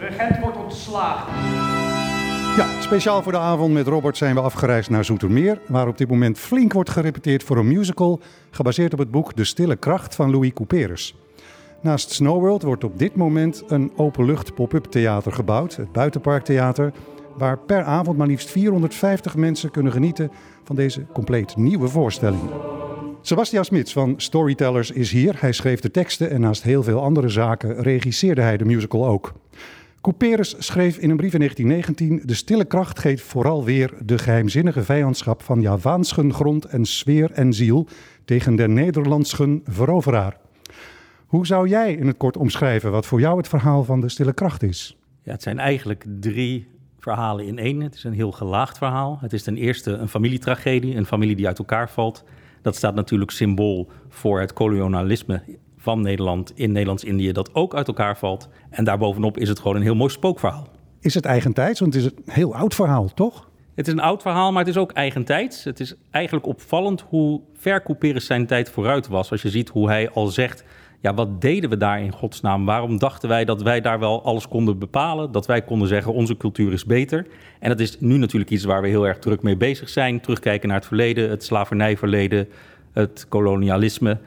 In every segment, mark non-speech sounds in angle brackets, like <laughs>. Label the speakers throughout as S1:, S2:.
S1: regent wordt ontslagen.
S2: Ja, speciaal voor de avond met Robert zijn we afgereisd naar Zoetermeer, waar op dit moment flink wordt gerepeteerd voor een musical gebaseerd op het boek De Stille Kracht van Louis Couperus. Naast Snowworld wordt op dit moment een openlucht pop-up theater gebouwd, het Buitenparktheater, waar per avond maar liefst 450 mensen kunnen genieten van deze compleet nieuwe voorstelling. Sebastian Smits van Storytellers is hier. Hij schreef de teksten en naast heel veel andere zaken regisseerde hij de musical ook. Couperus schreef in een brief in 1919: De stille kracht geeft vooral weer de geheimzinnige vijandschap van Javaanschen grond en sfeer en ziel tegen de Nederlandschen veroveraar. Hoe zou jij in het kort omschrijven wat voor jou het verhaal van de stille kracht is?
S3: Ja, het zijn eigenlijk drie verhalen in één. Het is een heel gelaagd verhaal. Het is ten eerste een familietragedie, een familie die uit elkaar valt. Dat staat natuurlijk symbool voor het kolonialisme van Nederland in Nederlands-Indië, dat ook uit elkaar valt. En daarbovenop is het gewoon een heel mooi spookverhaal.
S2: Is het eigentijds? Want het is een heel oud verhaal, toch?
S3: Het is een oud verhaal, maar het is ook eigentijds. Het is eigenlijk opvallend hoe ver Couperus zijn tijd vooruit was. Als je ziet hoe hij al zegt, ja, wat deden we daar in godsnaam? Waarom dachten wij dat wij daar wel alles konden bepalen? Dat wij konden zeggen, onze cultuur is beter. En dat is nu natuurlijk iets waar we heel erg druk mee bezig zijn. Terugkijken naar het verleden, het slavernijverleden, het kolonialisme.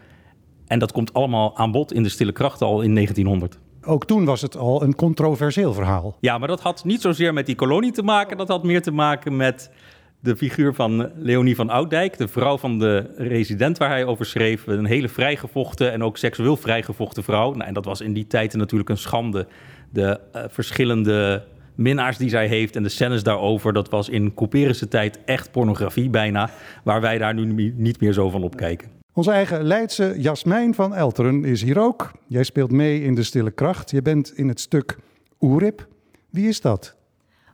S3: En dat komt allemaal aan bod in de stille kracht al in 1900.
S2: Ook toen was het al een controversieel verhaal.
S3: Ja, maar dat had niet zozeer met die kolonie te maken. Dat had meer te maken met de figuur van Leonie van Oudijk, de vrouw van de resident waar hij over schreef. Een hele vrijgevochten en ook seksueel vrijgevochten vrouw. Nou, en dat was in die tijd natuurlijk een schande. De uh, verschillende minnaars die zij heeft en de scènes daarover, dat was in Couperus' tijd echt pornografie bijna, waar wij daar nu niet meer zo van opkijken.
S2: Onze eigen Leidse Jasmijn van Elteren is hier ook. Jij speelt mee in De Stille Kracht. Je bent in het stuk Oerip. Wie is dat?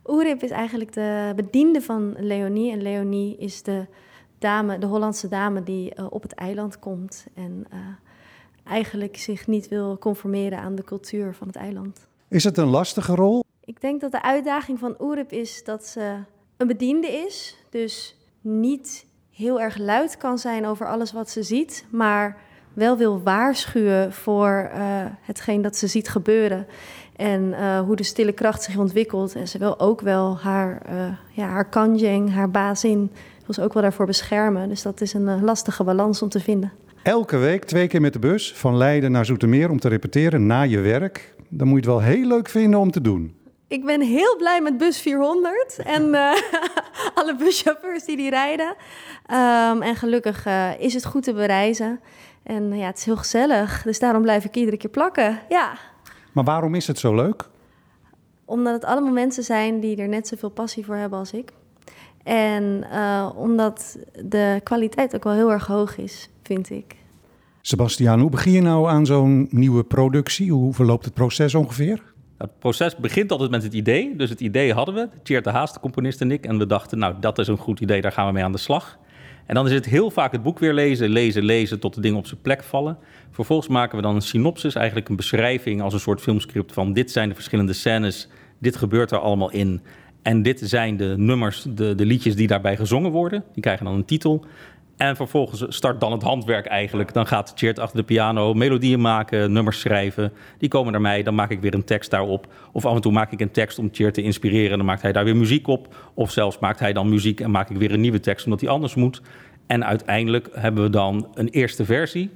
S4: Oerip is eigenlijk de bediende van Leonie. En Leonie is de dame, de Hollandse dame die uh, op het eiland komt. En uh, eigenlijk zich niet wil conformeren aan de cultuur van het eiland.
S2: Is het een lastige rol?
S4: Ik denk dat de uitdaging van Oerip is dat ze een bediende is. Dus niet heel erg luid kan zijn over alles wat ze ziet, maar wel wil waarschuwen voor uh, hetgeen dat ze ziet gebeuren. En uh, hoe de stille kracht zich ontwikkelt. En ze wil ook wel haar, uh, ja, haar kanjeng, haar bazin, wil ze ook wel daarvoor beschermen. Dus dat is een lastige balans om te vinden.
S2: Elke week twee keer met de bus van Leiden naar Zoetermeer om te repeteren na je werk. Dan moet je het wel heel leuk vinden om te doen.
S4: Ik ben heel blij met bus 400 en uh, <laughs> <laughs> alle buschauffeurs die die rijden. Um, en gelukkig uh, is het goed te bereizen. En ja, het is heel gezellig, dus daarom blijf ik iedere keer plakken. Ja.
S2: Maar waarom is het zo leuk?
S4: Omdat het allemaal mensen zijn die er net zoveel passie voor hebben als ik. En uh, omdat de kwaliteit ook wel heel erg hoog is, vind ik.
S2: Sebastiaan, hoe begin je nou aan zo'n nieuwe productie? Hoe verloopt het proces ongeveer?
S3: Het proces begint altijd met het idee. Dus het idee hadden we, Tjeerd de Haast, de componist en ik. En we dachten, nou, dat is een goed idee, daar gaan we mee aan de slag. En dan is het heel vaak het boek weer lezen, lezen, lezen, tot de dingen op zijn plek vallen. Vervolgens maken we dan een synopsis, eigenlijk een beschrijving als een soort filmscript van dit zijn de verschillende scènes, dit gebeurt er allemaal in. En dit zijn de nummers, de, de liedjes die daarbij gezongen worden. Die krijgen dan een titel. En vervolgens start dan het handwerk eigenlijk. Dan gaat Cheert achter de piano melodieën maken, nummers schrijven. Die komen naar mij, dan maak ik weer een tekst daarop. Of af en toe maak ik een tekst om Cheert te inspireren. Dan maakt hij daar weer muziek op. Of zelfs maakt hij dan muziek en maak ik weer een nieuwe tekst omdat die anders moet. En uiteindelijk hebben we dan een eerste versie.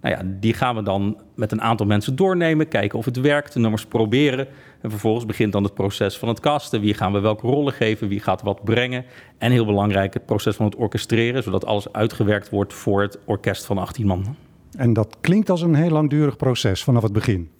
S3: Nou ja, die gaan we dan met een aantal mensen doornemen, kijken of het werkt, de nummers proberen. En vervolgens begint dan het proces van het casten. Wie gaan we welke rollen geven, wie gaat wat brengen. En heel belangrijk, het proces van het orchestreren, zodat alles uitgewerkt wordt voor het orkest van 18 man.
S2: En dat klinkt als een heel langdurig proces vanaf het begin.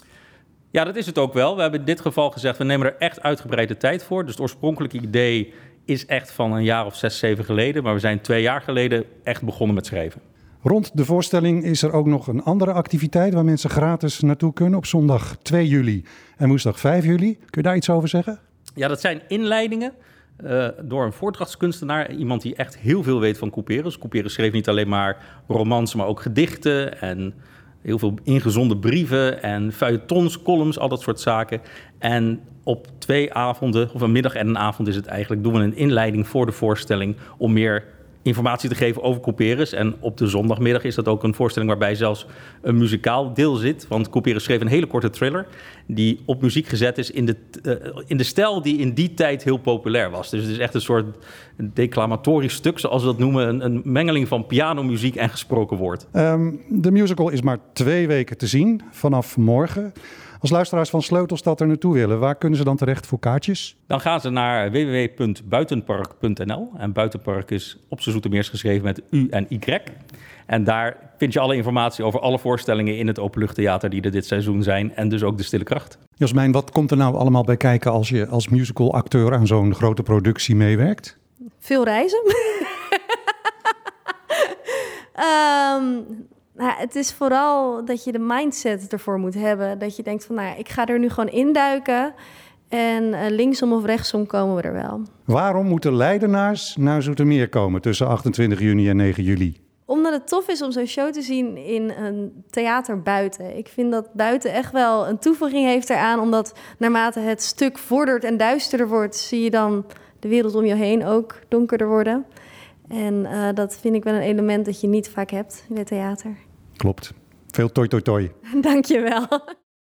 S3: Ja, dat is het ook wel. We hebben in dit geval gezegd, we nemen er echt uitgebreide tijd voor. Dus het oorspronkelijke idee is echt van een jaar of zes, zeven geleden. Maar we zijn twee jaar geleden echt begonnen met schrijven.
S2: Rond de voorstelling is er ook nog een andere activiteit waar mensen gratis naartoe kunnen op zondag 2 juli en woensdag 5 juli. Kun je daar iets over zeggen?
S3: Ja, dat zijn inleidingen uh, door een voordrachtskunstenaar. Iemand die echt heel veel weet van Couperus. Couperus schreef niet alleen maar romans, maar ook gedichten en heel veel ingezonde brieven en feuilletons, columns, al dat soort zaken. En op twee avonden, of een middag en een avond is het eigenlijk, doen we een inleiding voor de voorstelling om meer informatie te geven over Couperus. En op de zondagmiddag is dat ook een voorstelling waarbij zelfs een muzikaal deel zit. Want Couperus schreef een hele korte thriller die op muziek gezet is in de, uh, in de stijl die in die tijd heel populair was. Dus het is echt een soort declamatorisch stuk, zoals we dat noemen. Een, een mengeling van pianomuziek en gesproken woord.
S2: Um, de musical is maar twee weken te zien, vanaf morgen. Als luisteraars van Sleutelstad er naartoe willen, waar kunnen ze dan terecht voor kaartjes?
S3: Dan gaan ze naar www.buitenpark.nl. En Buitenpark is op zijn Zoetermeers geschreven met U en Y. En daar vind je alle informatie over alle voorstellingen in het Openluchttheater die er dit seizoen zijn. En dus ook de Stille Kracht.
S2: Jasmijn, wat komt er nou allemaal bij kijken als je als musicalacteur aan zo'n grote productie meewerkt?
S4: Veel reizen. um, <laughs> Nou, het is vooral dat je de mindset ervoor moet hebben. Dat je denkt van, nou, ik ga er nu gewoon induiken. En uh, linksom of rechtsom komen we er wel.
S2: Waarom moeten Leidenaars naar Zoetermeer komen tussen 28 juni en 9 juli?
S4: Omdat het tof is om zo'n show te zien in een theater buiten. Ik vind dat buiten echt wel een toevoeging heeft eraan. Omdat naarmate het stuk vordert en duisterder wordt... zie je dan de wereld om je heen ook donkerder worden. En uh, dat vind ik wel een element dat je niet vaak hebt in het theater.
S2: Klopt. Veel toi toi toi. <laughs>
S4: Dank je wel.